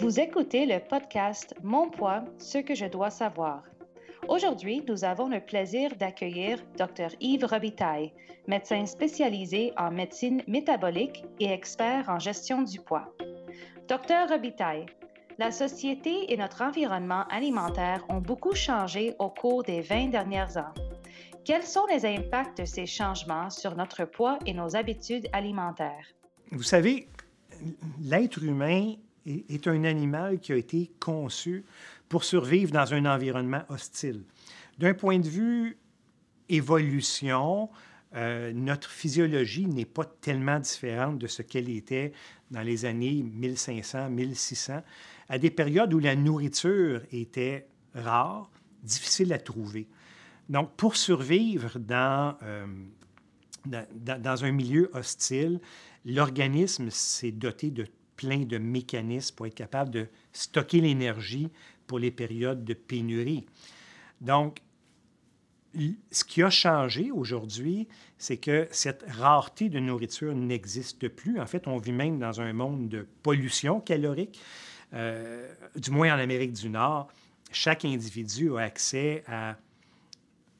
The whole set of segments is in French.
Vous écoutez le podcast Mon poids, ce que je dois savoir. Aujourd'hui, nous avons le plaisir d'accueillir Dr Yves Robitaille, médecin spécialisé en médecine métabolique et expert en gestion du poids. Dr Robitaille, la société et notre environnement alimentaire ont beaucoup changé au cours des 20 dernières années. Quels sont les impacts de ces changements sur notre poids et nos habitudes alimentaires? Vous savez, l'être humain est, un animal qui a été conçu pour survivre dans un environnement hostile. D'un point de vue évolution, euh, notre physiologie n'est pas tellement différente de ce qu'elle était dans les années 1500, 1600, à des périodes où la nourriture était rare, difficile à trouver. Donc, pour survivre dans, euh, dans, dans un milieu hostile, l'organisme s'est doté de plein de mécanismes pour être capable de stocker l'énergie pour les périodes de pénurie. Donc, ce qui a changé aujourd'hui, c'est que cette rareté de nourriture n'existe plus. En fait, on vit même dans un monde de pollution calorique. Euh, du moins en Amérique du Nord, chaque individu a accès à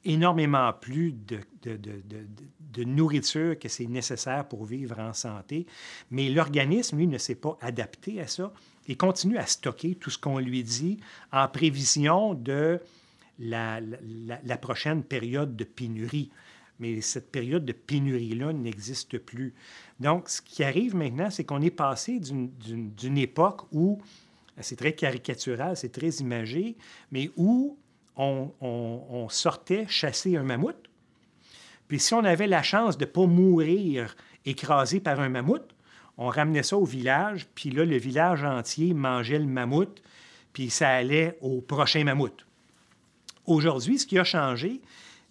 énormément plus de, nourriture que c'est nécessaire pour vivre en santé. Mais l'organisme, lui, ne s'est pas adapté à ça et continue à stocker tout ce qu'on lui dit en prévision de la, prochaine période de pénurie. Mais cette période de pénurie-là n'existe plus. Donc, ce qui arrive maintenant, c'est qu'on est passé d'une époque où, c'est très caricatural, c'est très imagé, mais où on, sortait chasser un mammouth. Puis si on avait la chance de ne pas mourir écrasé par un mammouth, on ramenait ça au village, puis là, le village entier mangeait le mammouth, puis ça allait au prochain mammouth. Aujourd'hui, ce qui a changé,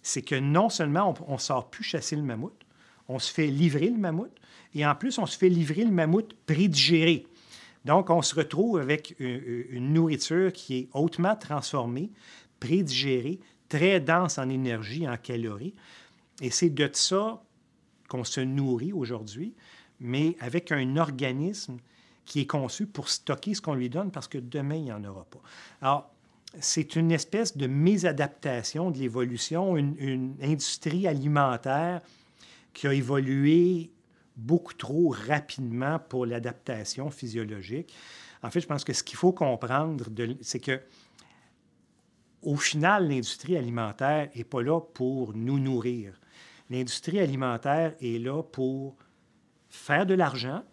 c'est que non seulement on ne sort plus chasser le mammouth, on se fait livrer le mammouth, et en plus, on se fait livrer le mammouth prédigéré. Donc, on se retrouve avec une nourriture qui est hautement transformée, prédigéré, très dense en énergie, en calories. Et c'est de ça qu'on se nourrit aujourd'hui, mais avec un organisme qui est conçu pour stocker ce qu'on lui donne parce que demain, il n'y en aura pas. Alors, c'est une espèce de mésadaptation de l'évolution, une, une, industrie alimentaire qui a évolué beaucoup trop rapidement pour l'adaptation physiologique. En fait, je pense que ce qu'il faut comprendre, c'est que au final, l'industrie alimentaire n'est pas là pour nous nourrir. L'industrie alimentaire est là pour faire de l'argent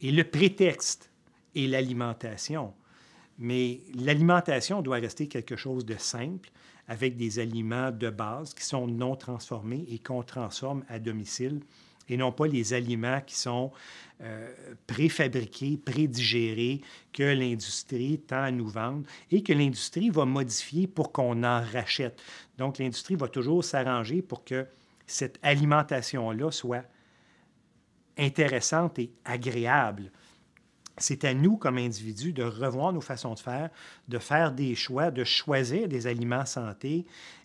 et le prétexte est l'alimentation. Mais l'alimentation doit rester quelque chose de simple avec des aliments de base qui sont non transformés et qu'on transforme à domicile et non pas les aliments qui sont euh, préfabriqués, prédigérés, que l'industrie tend à nous vendre et que l'industrie va modifier pour qu'on en rachète. Donc, l'industrie va toujours s'arranger pour que cette alimentation-là soit intéressante et agréable. C'est à nous, comme individus, de revoir nos façons de faire, de faire des choix, de choisir des aliments santé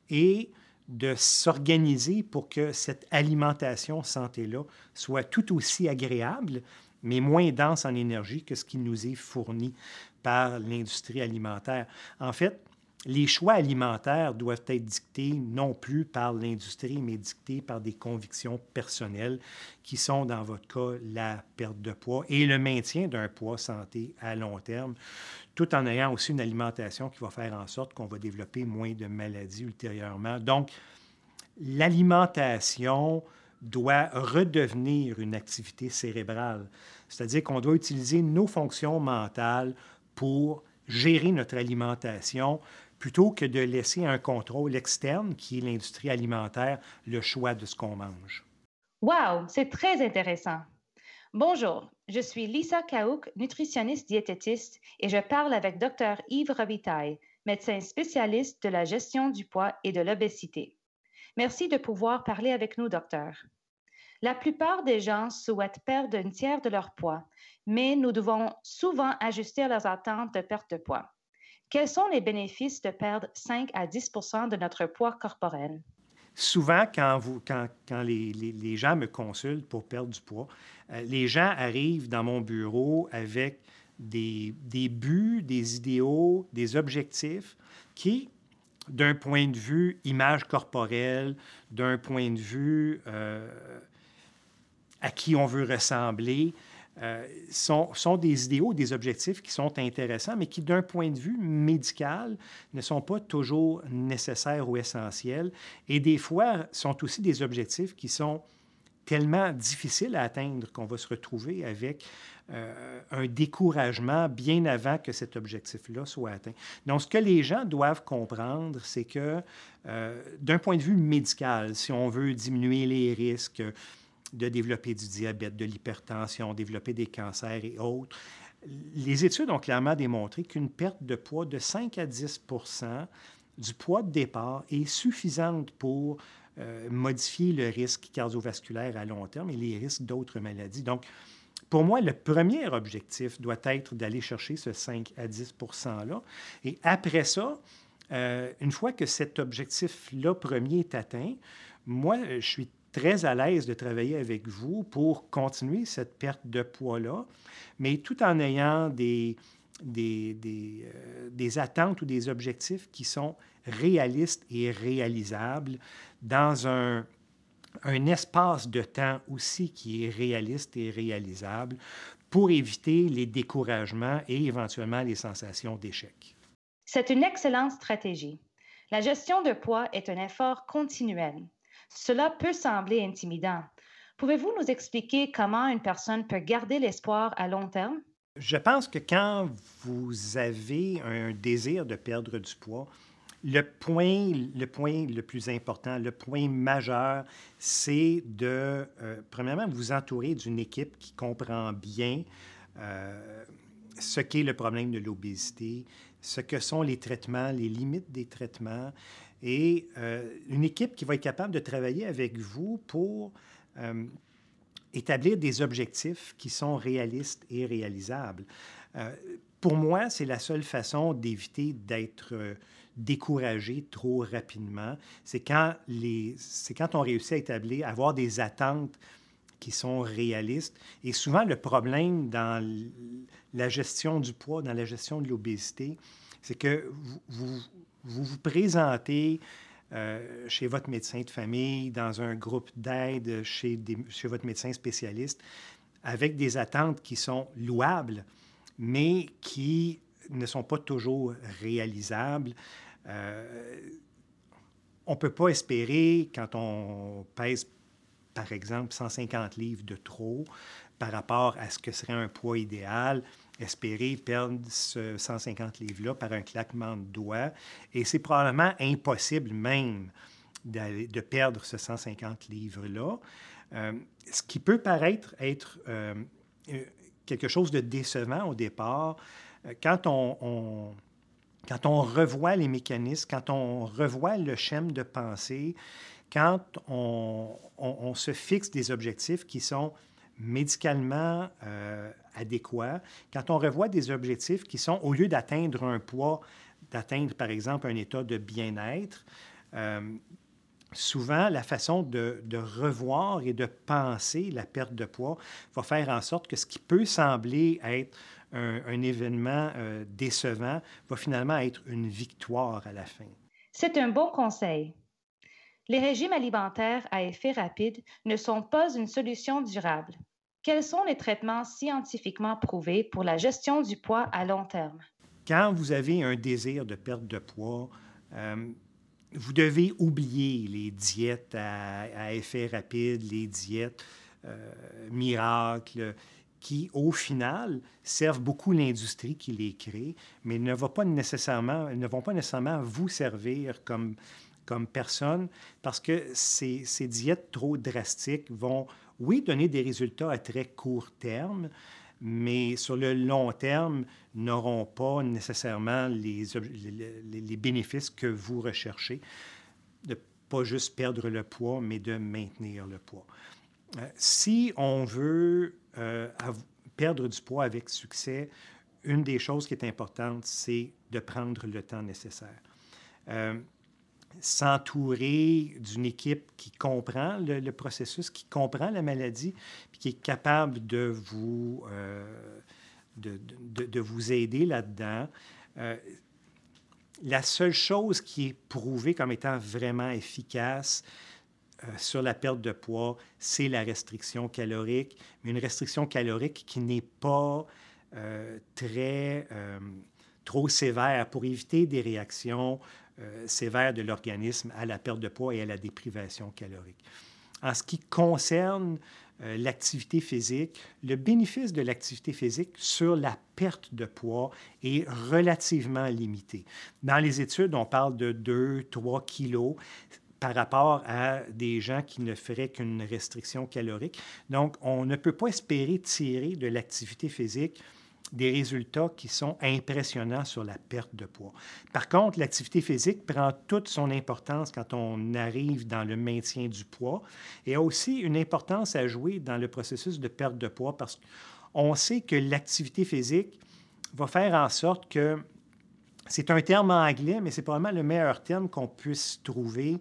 et de s'organiser pour que cette alimentation santé-là soit tout aussi agréable, mais moins dense en énergie que ce qui nous est fourni par l'industrie alimentaire. En fait, les choix alimentaires doivent être dictés non plus par l'industrie, mais dictés par des convictions personnelles qui sont, dans votre cas, la perte de poids et le maintien d'un poids santé à long terme, tout en ayant aussi une alimentation qui va faire en sorte qu'on va développer moins de maladies ultérieurement. Donc, l'alimentation doit redevenir une activité cérébrale, c'est-à-dire qu'on doit utiliser nos fonctions mentales pour gérer notre alimentation plutôt que de laisser un contrôle externe, qui est l'industrie alimentaire, le choix de ce qu'on mange. Wow, c'est très intéressant. Bonjour, je suis Lisa Kaouk, nutritionniste diététiste, et je parle avec Dr Yves Robitaille, médecin spécialiste de la gestion du poids et de l'obésité. Merci de pouvoir parler avec nous, docteur. La plupart des gens souhaitent perdre un tiers de leur poids, mais nous devons souvent ajuster leurs attentes de perte de poids. Quels sont les bénéfices de perdre 5 à 10% de notre poids corporel? Souvent, quand, les, gens me consultent pour perdre du poids, euh, les gens arrivent dans mon bureau avec des, des buts, des idéaux, des objectifs qui, d'un point de vue image corporelle, d'un point de vue euh, à qui on veut ressembler, euh, sont, des idéaux, des objectifs qui sont intéressants, mais qui, d'un point de vue médical, ne sont pas toujours nécessaires ou essentiels. Et des fois, sont aussi des objectifs qui sont tellement difficiles à atteindre qu'on va se retrouver avec euh, un découragement bien avant que cet objectif-là soit atteint. Donc, ce que les gens doivent comprendre, c'est que euh, d'un point de vue médical, si on veut diminuer les risques de développer du diabète, de l'hypertension, développer des cancers et autres, les études ont clairement démontré qu'une perte de poids de 5 à 10% du poids de départ est suffisante pour euh, modifier le risque cardiovasculaire à long terme et les risques d'autres maladies. Donc, pour moi, le premier objectif doit être d'aller chercher ce 5 à 10 %-là. Et après ça, euh, une fois que cet objectif-là premier est atteint, moi, je suis très à l'aise de travailler avec vous pour continuer cette perte de poids-là, mais tout en ayant des, des, euh, des, attentes ou des objectifs qui sont réalistes et réalisables dans un, un espace de temps aussi qui est réaliste et réalisable pour éviter les découragements et éventuellement les sensations d'échec. C'est une excellente stratégie. La gestion de poids est un effort continuel. Cela peut sembler intimidant. Pouvez-vous nous expliquer comment une personne peut garder l'espoir à long terme? Je pense que quand vous avez un désir de perdre du poids, le point, le point le plus important, le point majeur, c'est de, euh, premièrement, vous entourer d'une équipe qui comprend bien euh, ce qu'est le problème de l'obésité, ce que sont les traitements, les limites des traitements, et euh, une équipe qui va être capable de travailler avec vous pour établir des objectifs qui sont réalistes et réalisables. pour moi, c'est la seule façon d'éviter d'être décourager trop rapidement. C'est quand, quand on réussit à établir, avoir des attentes qui sont réalistes. Et souvent, le problème dans la gestion du poids, dans la gestion de l'obésité, c'est que vous, vous, présentez euh, chez votre médecin de famille, dans un groupe d'aide, chez, chez votre médecin spécialiste, avec des attentes qui sont louables, mais qui ne sont pas toujours réalisables. Euh, on ne peut pas espérer, quand on pèse, par exemple, 150 livres de trop par rapport à ce que serait un poids idéal, espérer perdre ce 150 livres-là par un claquement de doigts. Et c'est probablement impossible même de perdre ce 150 livres-là. Euh, ce qui peut paraître être euh, quelque chose de décevant au départ, quand on quand on revoit les mécanismes, quand on revoit le schéma de pensée, quand on, se fixe des objectifs qui sont médicalement euh, adéquats, quand on revoit des objectifs qui sont, au lieu d'atteindre un poids, d'atteindre par exemple un état de bien-être, euh, souvent la façon de, revoir et de penser la perte de poids va faire en sorte que ce qui peut sembler être un, événement euh, décevant va finalement être une victoire à la fin. C'est un bon conseil. Les régimes alimentaires à effet rapide ne sont pas une solution durable. Quels sont les traitements scientifiquement prouvés pour la gestion du poids à long terme? Quand vous avez un désir de perte de poids, euh, vous devez oublier les diètes à, effet rapide, les diètes euh, miracles qui, au final, servent beaucoup l'industrie qui les crée, mais ne, pas nécessairement, ne vont pas nécessairement vous servir comme, comme personne parce que ces, diètes trop drastiques vont, oui, donner des résultats à très court terme, mais sur le long terme, n'auront pas nécessairement les, bénéfices que vous recherchez, de pas juste perdre le poids, mais de maintenir le poids. Euh, si on veut euh, perdre du poids avec succès, une des choses qui est importante, c'est de prendre le temps nécessaire. Euh, s'entourer d'une équipe qui comprend le, processus, qui comprend la maladie, puis qui est capable de vous, de, de, vous aider là-dedans. Euh, la seule chose qui est prouvée comme étant vraiment efficace euh, sur la perte de poids, c'est la restriction calorique, mais une restriction calorique qui n'est pas euh, très trop sévère pour éviter des réactions sévères de l'organisme à la perte de poids et à la déprivation calorique. En ce qui concerne euh, l'activité physique, le bénéfice de l'activité physique sur la perte de poids est relativement limité. Dans les études, on parle de 2-3 kilos par rapport à des gens qui ne feraient qu'une restriction calorique. Donc, on ne peut pas espérer tirer de l'activité physique des résultats qui sont impressionnants sur la perte de poids. Par contre, l'activité physique prend toute son importance quand on arrive dans le maintien du poids et a aussi une importance à jouer dans le processus de perte de poids parce qu'on sait que l'activité physique va faire en sorte que c'est un terme anglais, mais c'est probablement le meilleur terme qu'on puisse trouver.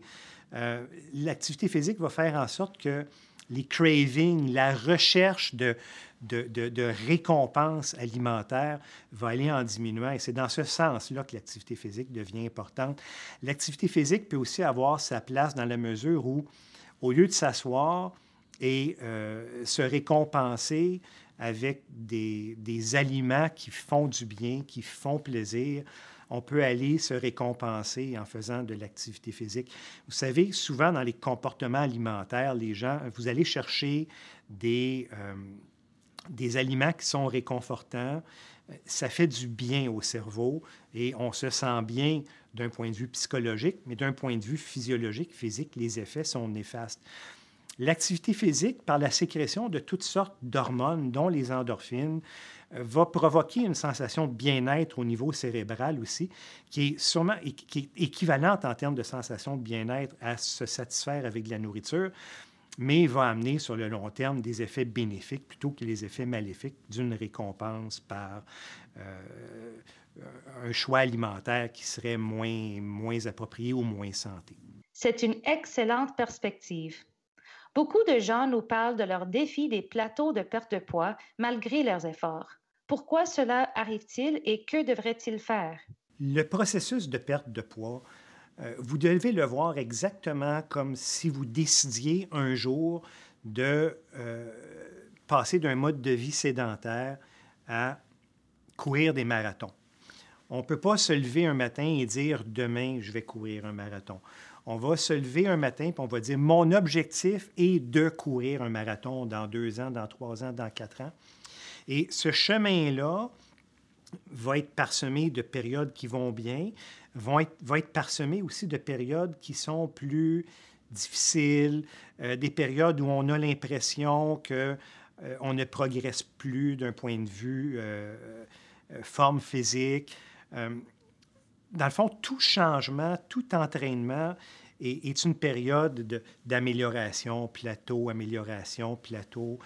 Euh, l'activité physique va faire en sorte que les cravings, la recherche de, de, de, récompense alimentaire va aller en diminuant. Et c'est dans ce sens-là que l'activité physique devient importante. L'activité physique peut aussi avoir sa place dans la mesure où, au lieu de s'asseoir et euh, se récompenser avec des, aliments qui font du bien, qui font plaisir, on peut aller se récompenser en faisant de l'activité physique. Vous savez, souvent dans les comportements alimentaires, les gens, vous allez chercher des, euh, des aliments qui sont réconfortants. Ça fait du bien au cerveau et on se sent bien d'un point de vue psychologique, mais d'un point de vue physiologique, physique, les effets sont néfastes. L'activité physique, par la sécrétion de toutes sortes d'hormones, dont les endorphines, euh, va provoquer une sensation de bien-être au niveau cérébral aussi, qui est sûrement qui est équivalente en termes de sensation de bien-être à se satisfaire avec de la nourriture mais va amener sur le long terme des effets bénéfiques plutôt que les effets maléfiques d'une récompense par euh, un choix alimentaire qui serait moins, moins approprié ou moins santé. C'est une excellente perspective. Beaucoup de gens nous parlent de leur défi des plateaux de perte de poids malgré leurs efforts. Pourquoi cela arrive-t-il et que devraient-ils faire? Le processus de perte de poids euh, vous devez le voir exactement comme si vous décidiez un jour de euh, passer d'un mode de vie sédentaire à courir des marathons. On ne peut pas se lever un matin et dire demain, je vais courir un marathon. On va se lever un matin et on va dire mon objectif est de courir un marathon dans deux ans, dans trois ans, dans quatre ans. Et ce chemin-là va être parsemé de périodes qui vont bien, vont être, va être parsemé aussi de périodes qui sont plus difficiles, euh, des périodes où on a l'impression que euh, on ne progresse plus d'un point de vue euh, forme physique. Dans le fond, tout changement, tout entraînement est, une période d'amélioration, plateau, amélioration, plateau.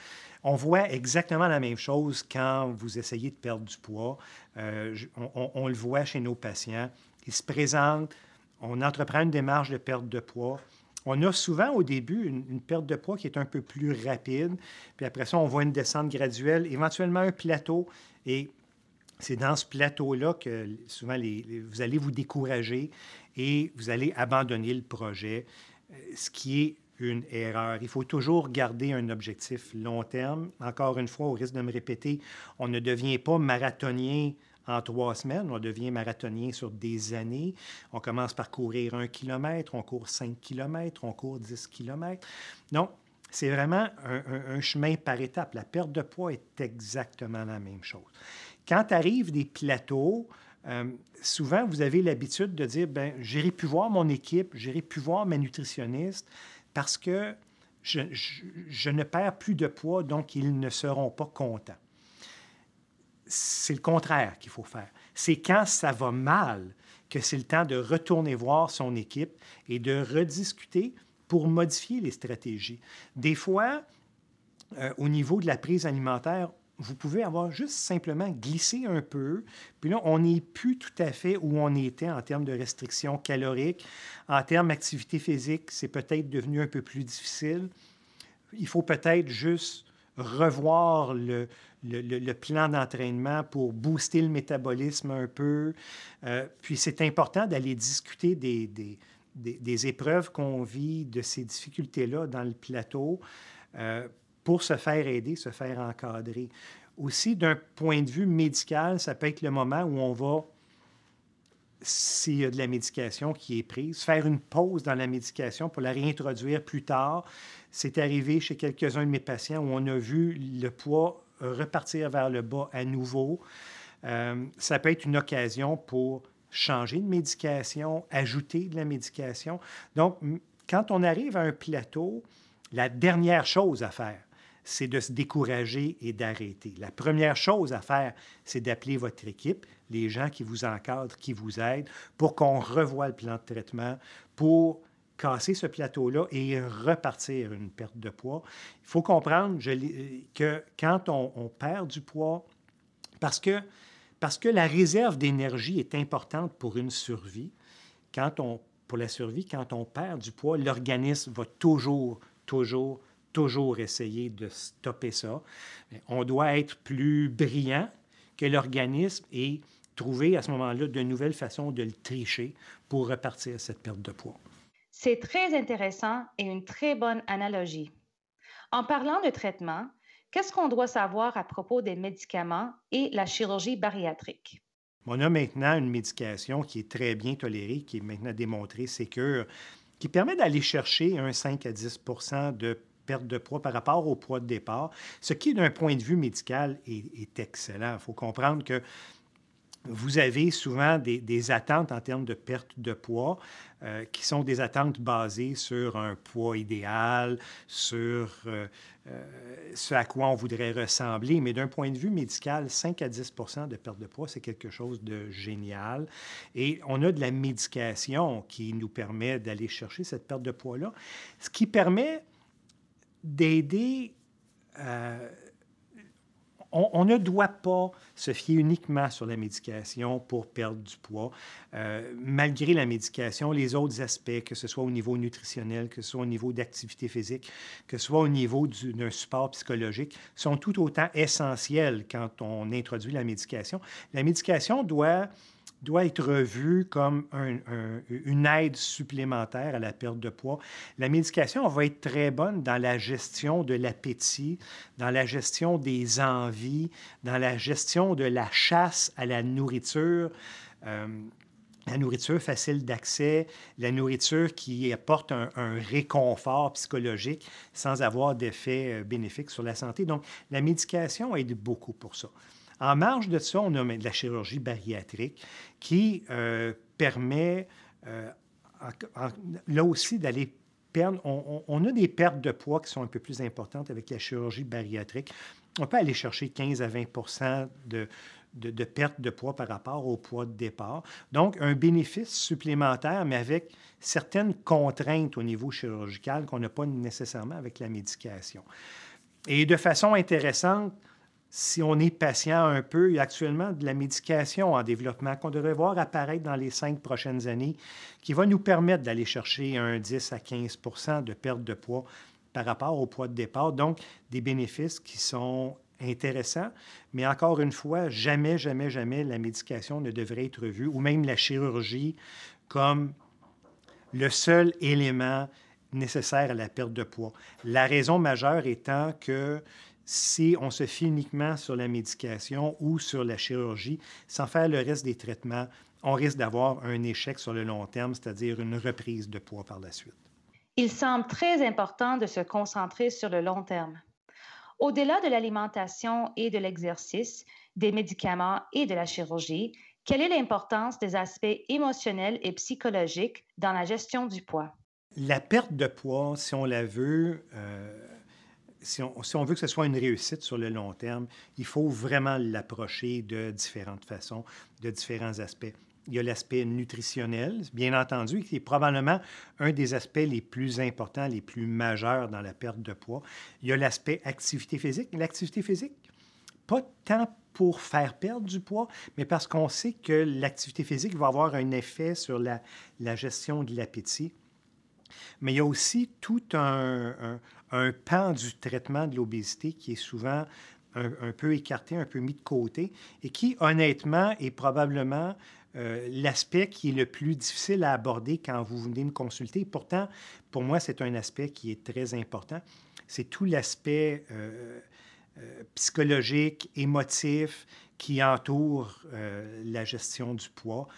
On voit exactement la même chose quand vous essayez de perdre du poids. on, on, le voit chez nos patients. Il se présente, on entreprend une démarche de perte de poids. On a souvent au début une, perte de poids qui est un peu plus rapide, puis après ça, on voit une descente graduelle, éventuellement un plateau, et c'est dans ce plateau-là que souvent vous allez vous décourager et vous allez abandonner le projet, euh, ce qui est une erreur. Il faut toujours garder un objectif long terme. Encore une fois, au risque de me répéter, on ne devient pas marathonien en trois semaines. On devient marathonien sur des années. On commence par courir un kilomètre, on court cinq kilomètres, on court dix kilomètres. Donc, c'est vraiment un, chemin par étapes. La perte de poids est exactement la même chose. Quand arrivent des plateaux, euh, souvent, vous avez l'habitude de dire, ben, j'irai plus voir mon équipe, j'irai plus voir ma nutritionniste parce que je, ne perds plus de poids, donc ils ne seront pas contents c'est le contraire qu'il faut faire. C'est quand ça va mal que c'est le temps de retourner voir son équipe et de rediscuter pour modifier les stratégies. Des fois, euh, au niveau de la prise alimentaire, vous pouvez avoir juste simplement glissé un peu, puis là, on n'est plus tout à fait où on était en termes de restrictions caloriques. En termes d'activité physique, c'est peut-être devenu un peu plus difficile. Il faut peut-être juste revoir le, le, plan d'entraînement pour booster le métabolisme un peu. Euh, puis c'est important d'aller discuter des, des, des, épreuves qu'on vit, de ces difficultés-là dans le plateau, euh, pour se faire aider, se faire encadrer. Aussi, d'un point de vue médical, ça peut être le moment où on va s'il y a de la médication qui est prise, faire une pause dans la médication pour la réintroduire plus tard. C'est arrivé chez quelques-uns de mes patients où on a vu le poids repartir vers le bas à nouveau. Euh, ça peut être une occasion pour changer de médication, ajouter de la médication. Donc, quand on arrive à un plateau, la dernière chose à faire, c'est de se décourager et d'arrêter. La première chose à faire, c'est d'appeler votre équipe, les gens qui vous encadrent, qui vous aident, pour qu'on revoie le plan de traitement, pour casser ce plateau-là et repartir une perte de poids. Il faut comprendre que quand on, perd du poids, parce que, parce que la réserve d'énergie est importante pour une survie, quand on, pour la survie, quand on perd du poids, l'organisme va toujours, toujours, toujours essayer de stopper ça. On doit être plus brillant que l'organisme et trouver à ce moment-là de nouvelles façons de le tricher pour repartir cette perte de poids. C'est très intéressant et une très bonne analogie. En parlant de traitement, qu'est-ce qu'on doit savoir à propos des médicaments et la chirurgie bariatrique? On a maintenant une médication qui est très bien tolérée, qui est maintenant démontrée sécure, qui permet d'aller chercher un 5 à 10 de perte de poids par rapport au poids de départ, ce qui, d'un point de vue médical, est, excellent. Il faut comprendre que vous avez souvent des, attentes en termes de perte de poids euh, qui sont des attentes basées sur un poids idéal, sur euh, euh, ce à quoi on voudrait ressembler. Mais d'un point de vue médical, 5 à 10% de perte de poids, c'est quelque chose de génial. Et on a de la médication qui nous permet d'aller chercher cette perte de poids-là, ce qui permet d'aider on, ne doit pas se fier uniquement sur la médication pour perdre du poids. Euh, malgré la médication, les autres aspects, que ce soit au niveau nutritionnel, que ce soit au niveau d'activité physique, que ce soit au niveau d'un support psychologique, sont tout autant essentiels quand on introduit la médication. La médication doit doit être revu comme une aide supplémentaire à la perte de poids. La médication va être très bonne dans la gestion de l'appétit, dans la gestion des envies, dans la gestion de la chasse à la nourriture. Euh, la nourriture facile d'accès, la nourriture qui apporte un, réconfort psychologique sans avoir d'effet euh, bénéfique sur la santé. Donc, la médication aide beaucoup pour ça. En marge de ça, on a de la chirurgie bariatrique qui euh, permet, euh, là aussi, d'aller perdre. On, a des pertes de poids qui sont un peu plus importantes avec la chirurgie bariatrique. On peut aller chercher 15 à 20 de, de, de, perte de poids par rapport au poids de départ. Donc, un bénéfice supplémentaire, mais avec certaines contraintes au niveau chirurgical qu'on n'a pas nécessairement avec la médication. Et de façon intéressante, si on est patient un peu, il y a actuellement de la médication en développement qu'on devrait voir apparaître dans les cinq prochaines années qui va nous permettre d'aller chercher un 10 à 15% de perte de poids par rapport au poids de départ. Donc, des bénéfices qui sont intéressants, mais encore une fois, jamais, jamais, jamais la médication ne devrait être vue, ou même la chirurgie, comme le seul élément nécessaire à la perte de poids. La raison majeure étant que si on se fie uniquement sur la médication ou sur la chirurgie sans faire le reste des traitements, on risque d'avoir un échec sur le long terme, c'est-à-dire une reprise de poids par la suite. Il semble très important de se concentrer sur le long terme. Au-delà de l'alimentation et de l'exercice, des médicaments et de la chirurgie, quelle est l'importance des aspects émotionnels et psychologiques dans la gestion du poids? La perte de poids, si on la veut, euh, si on, veut que ce soit une réussite sur le long terme, il faut vraiment l'approcher de différentes façons, de différents aspects. Il y a l'aspect nutritionnel, bien entendu, qui est probablement un des aspects les plus importants, les plus majeurs dans la perte de poids. Il y a l'aspect activité physique. L'activité physique, pas tant pour faire perdre du poids, mais parce qu'on sait que l'activité physique va avoir un effet sur la, gestion de l'appétit. Mais il y a aussi tout un, pan du traitement de l'obésité qui est souvent un, peu écarté, un peu mis de côté, et qui, honnêtement, est probablement euh, l'aspect qui est le plus difficile à aborder quand vous venez me consulter. Pourtant, pour moi, c'est un aspect qui est très important. C'est tout l'aspect euh, euh, psychologique, émotif qui entoure la gestion du poids.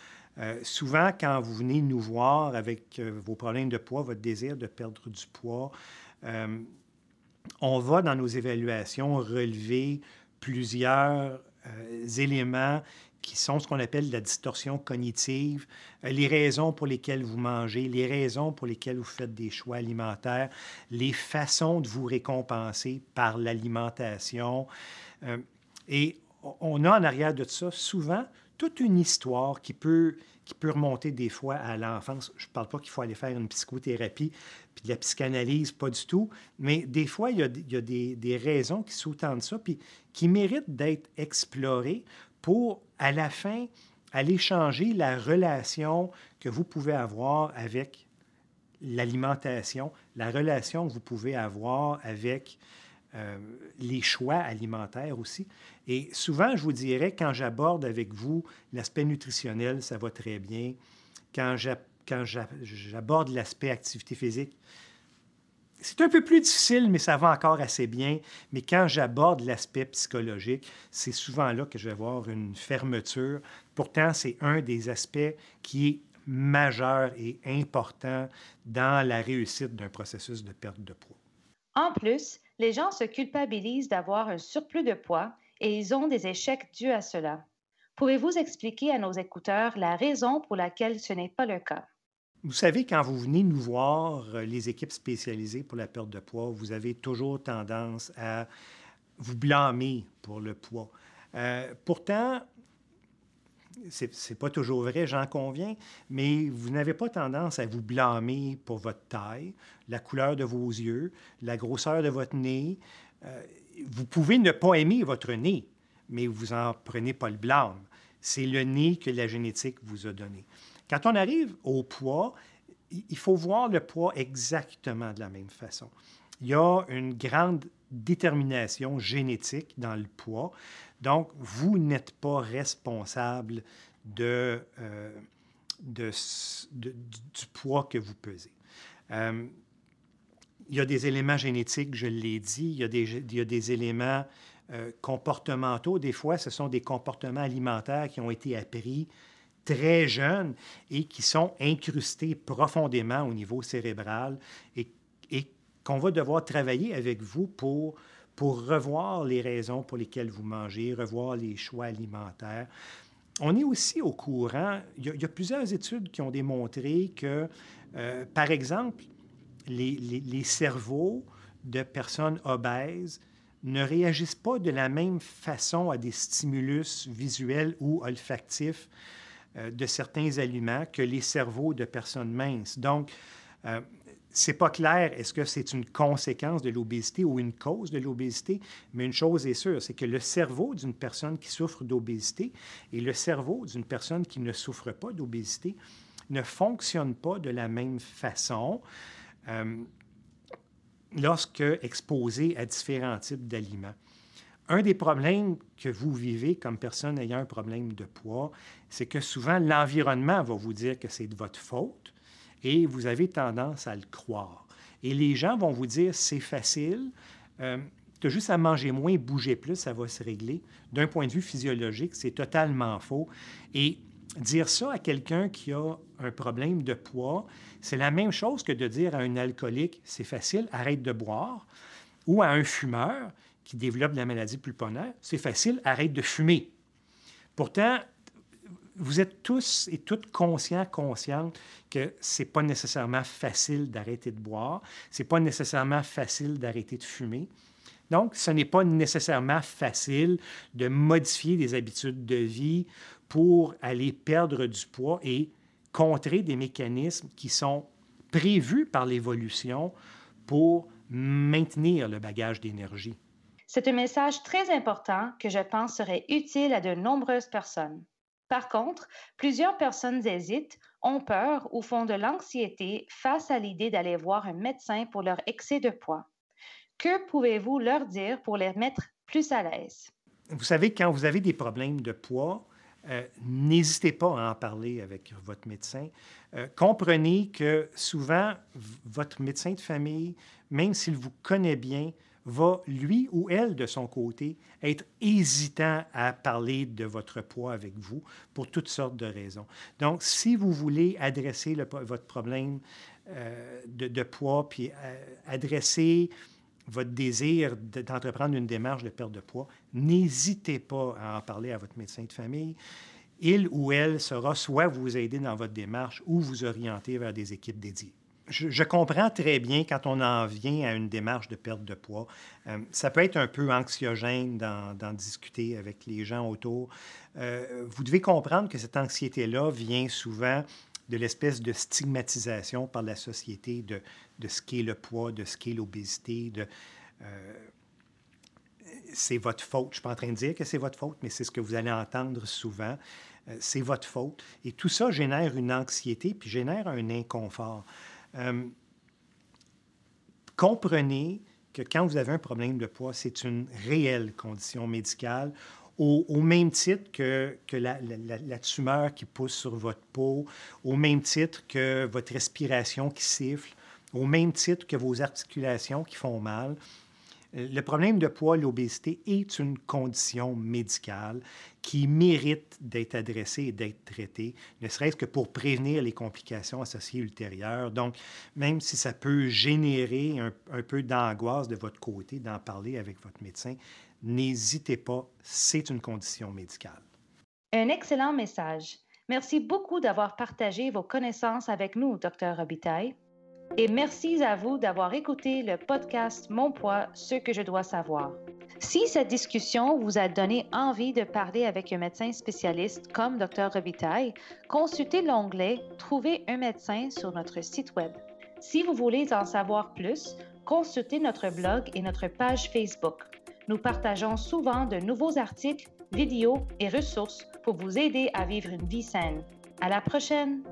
souvent, quand vous venez nous voir avec vos problèmes de poids, votre désir de perdre du poids, on va dans nos évaluations relever plusieurs euh, éléments qui sont ce qu'on appelle la distorsion cognitive, euh, les raisons pour lesquelles vous mangez, les raisons pour lesquelles vous faites des choix alimentaires, les façons de vous récompenser par l'alimentation. Euh, et on a en arrière de ça souvent toute une histoire qui peut, qui peut remonter des fois à l'enfance. Je ne parle pas qu'il faut aller faire une psychothérapie puis de la psychanalyse, pas du tout, mais des fois, il y a, il y a des, des, raisons qui sous-tendent ça, puis qui méritent d'être explorées pour, à la fin, aller changer la relation que vous pouvez avoir avec l'alimentation, la relation que vous pouvez avoir avec euh, les choix alimentaires aussi. Et souvent, je vous dirais, quand j'aborde avec vous l'aspect nutritionnel, ça va très bien. Quand j'aborde l'aspect activité physique, c'est un peu plus difficile, mais ça va encore assez bien. Mais quand j'aborde l'aspect psychologique, c'est souvent là que je vais avoir une fermeture. Pourtant, c'est un des aspects qui est majeur et important dans la réussite d'un processus de perte de poids. En plus, les gens se culpabilisent d'avoir un surplus de poids et ils ont des échecs dus à cela. Pouvez-vous expliquer à nos écouteurs la raison pour laquelle ce n'est pas le cas? Vous savez, quand vous venez nous voir, euh, les équipes spécialisées pour la perte de poids, vous avez toujours tendance à vous blâmer pour le poids. Euh, pourtant, c'est pas toujours vrai, j'en conviens, mais vous n'avez pas tendance à vous blâmer pour votre taille, la couleur de vos yeux, la grosseur de votre nez. Euh, vous pouvez ne pas aimer votre nez, mais vous n'en prenez pas le blâme. C'est le nez que la génétique vous a donné. Quand on arrive au poids, il faut voir le poids exactement de la même façon. Il y a une grande détermination génétique dans le poids. Donc, vous n'êtes pas responsable euh, du poids que vous pesez. Euh, il y a des éléments génétiques, je l'ai dit, il y a des, éléments euh, comportementaux. Des fois, ce sont des comportements alimentaires qui ont été appris très jeunes et qui sont incrustés profondément au niveau cérébral et qu'on va devoir travailler avec vous pour, pour revoir les raisons pour lesquelles vous mangez, revoir les choix alimentaires. On est aussi au courant, il y a, plusieurs études qui ont démontré que, euh, par exemple, les, les, cerveaux de personnes obèses ne réagissent pas de la même façon à des stimulus visuels ou olfactifs euh, de certains aliments que les cerveaux de personnes minces. Donc, euh, c'est pas clair, est-ce que c'est une conséquence de l'obésité ou une cause de l'obésité, mais une chose est sûre, c'est que le cerveau d'une personne qui souffre d'obésité et le cerveau d'une personne qui ne souffre pas d'obésité ne fonctionnent pas de la même façon euh, lorsque exposés à différents types d'aliments. Un des problèmes que vous vivez comme personne ayant un problème de poids, c'est que souvent l'environnement va vous dire que c'est de votre faute et vous avez tendance à le croire. Et les gens vont vous dire, c'est facile, euh, tu as juste à manger moins, bouger plus, ça va se régler. D'un point de vue physiologique, c'est totalement faux. Et dire ça à quelqu'un qui a un problème de poids, c'est la même chose que de dire à un alcoolique, c'est facile, arrête de boire, ou à un fumeur qui développe la maladie pulmonaire, c'est facile, arrête de fumer. Pourtant, vous êtes tous et toutes conscients, conscientes que ce n'est pas nécessairement facile d'arrêter de boire, ce n'est pas nécessairement facile d'arrêter de fumer. Donc, ce n'est pas nécessairement facile de modifier des habitudes de vie pour aller perdre du poids et contrer des mécanismes qui sont prévus par l'évolution pour maintenir le bagage d'énergie. C'est un message très important que je pense serait utile à de nombreuses personnes. Par contre, plusieurs personnes hésitent, ont peur ou font de l'anxiété face à l'idée d'aller voir un médecin pour leur excès de poids. Que pouvez-vous leur dire pour les mettre plus à l'aise? Vous savez, quand vous avez des problèmes de poids, euh, n'hésitez pas à en parler avec votre médecin. Euh, comprenez que souvent, votre médecin de famille, même s'il vous connaît bien, va, lui ou elle, de son côté, être hésitant à parler de votre poids avec vous pour toutes sortes de raisons. Donc, si vous voulez adresser votre problème euh, de, poids, puis adresser votre désir d'entreprendre une démarche de perte de poids, n'hésitez pas à en parler à votre médecin de famille. Il ou elle sera soit vous aider dans votre démarche ou vous orienter vers des équipes dédiées. Je, comprends très bien quand on en vient à une démarche de perte de poids. Euh, ça peut être un peu anxiogène d'en discuter avec les gens autour. Euh, vous devez comprendre que cette anxiété-là vient souvent de l'espèce de stigmatisation par la société de, ce qu'est le poids, de ce qu'est l'obésité, de... Euh, c'est votre faute. Je ne suis pas en train de dire que c'est votre faute, mais c'est ce que vous allez entendre souvent. C'est votre faute. Et tout ça génère une anxiété, puis génère un inconfort. Euh, comprenez que quand vous avez un problème de poids, c'est une réelle condition médicale au, même titre que, la, la, tumeur qui pousse sur votre peau, au même titre que votre respiration qui siffle, au même titre que vos articulations qui font mal. Euh, le problème de poids, l'obésité, est une condition médicale qui mérite d'être adressée et d'être traitée, ne serait-ce que pour prévenir les complications associées ultérieures. Donc, même si ça peut générer un, peu d'angoisse de votre côté d'en parler avec votre médecin, n'hésitez pas, c'est une condition médicale. Un excellent message. Merci beaucoup d'avoir partagé vos connaissances avec nous, Dr. Robitaille. Et merci à vous d'avoir écouté le podcast Mon poids, ce que je dois savoir. Si cette discussion vous a donné envie de parler avec un médecin spécialiste comme Dr. Robitaille, consultez l'onglet Trouver un médecin sur notre site Web. Si vous voulez en savoir plus, consultez notre blog et notre page Facebook. Nous partageons souvent de nouveaux articles, vidéos et ressources pour vous aider à vivre une vie saine. À la prochaine!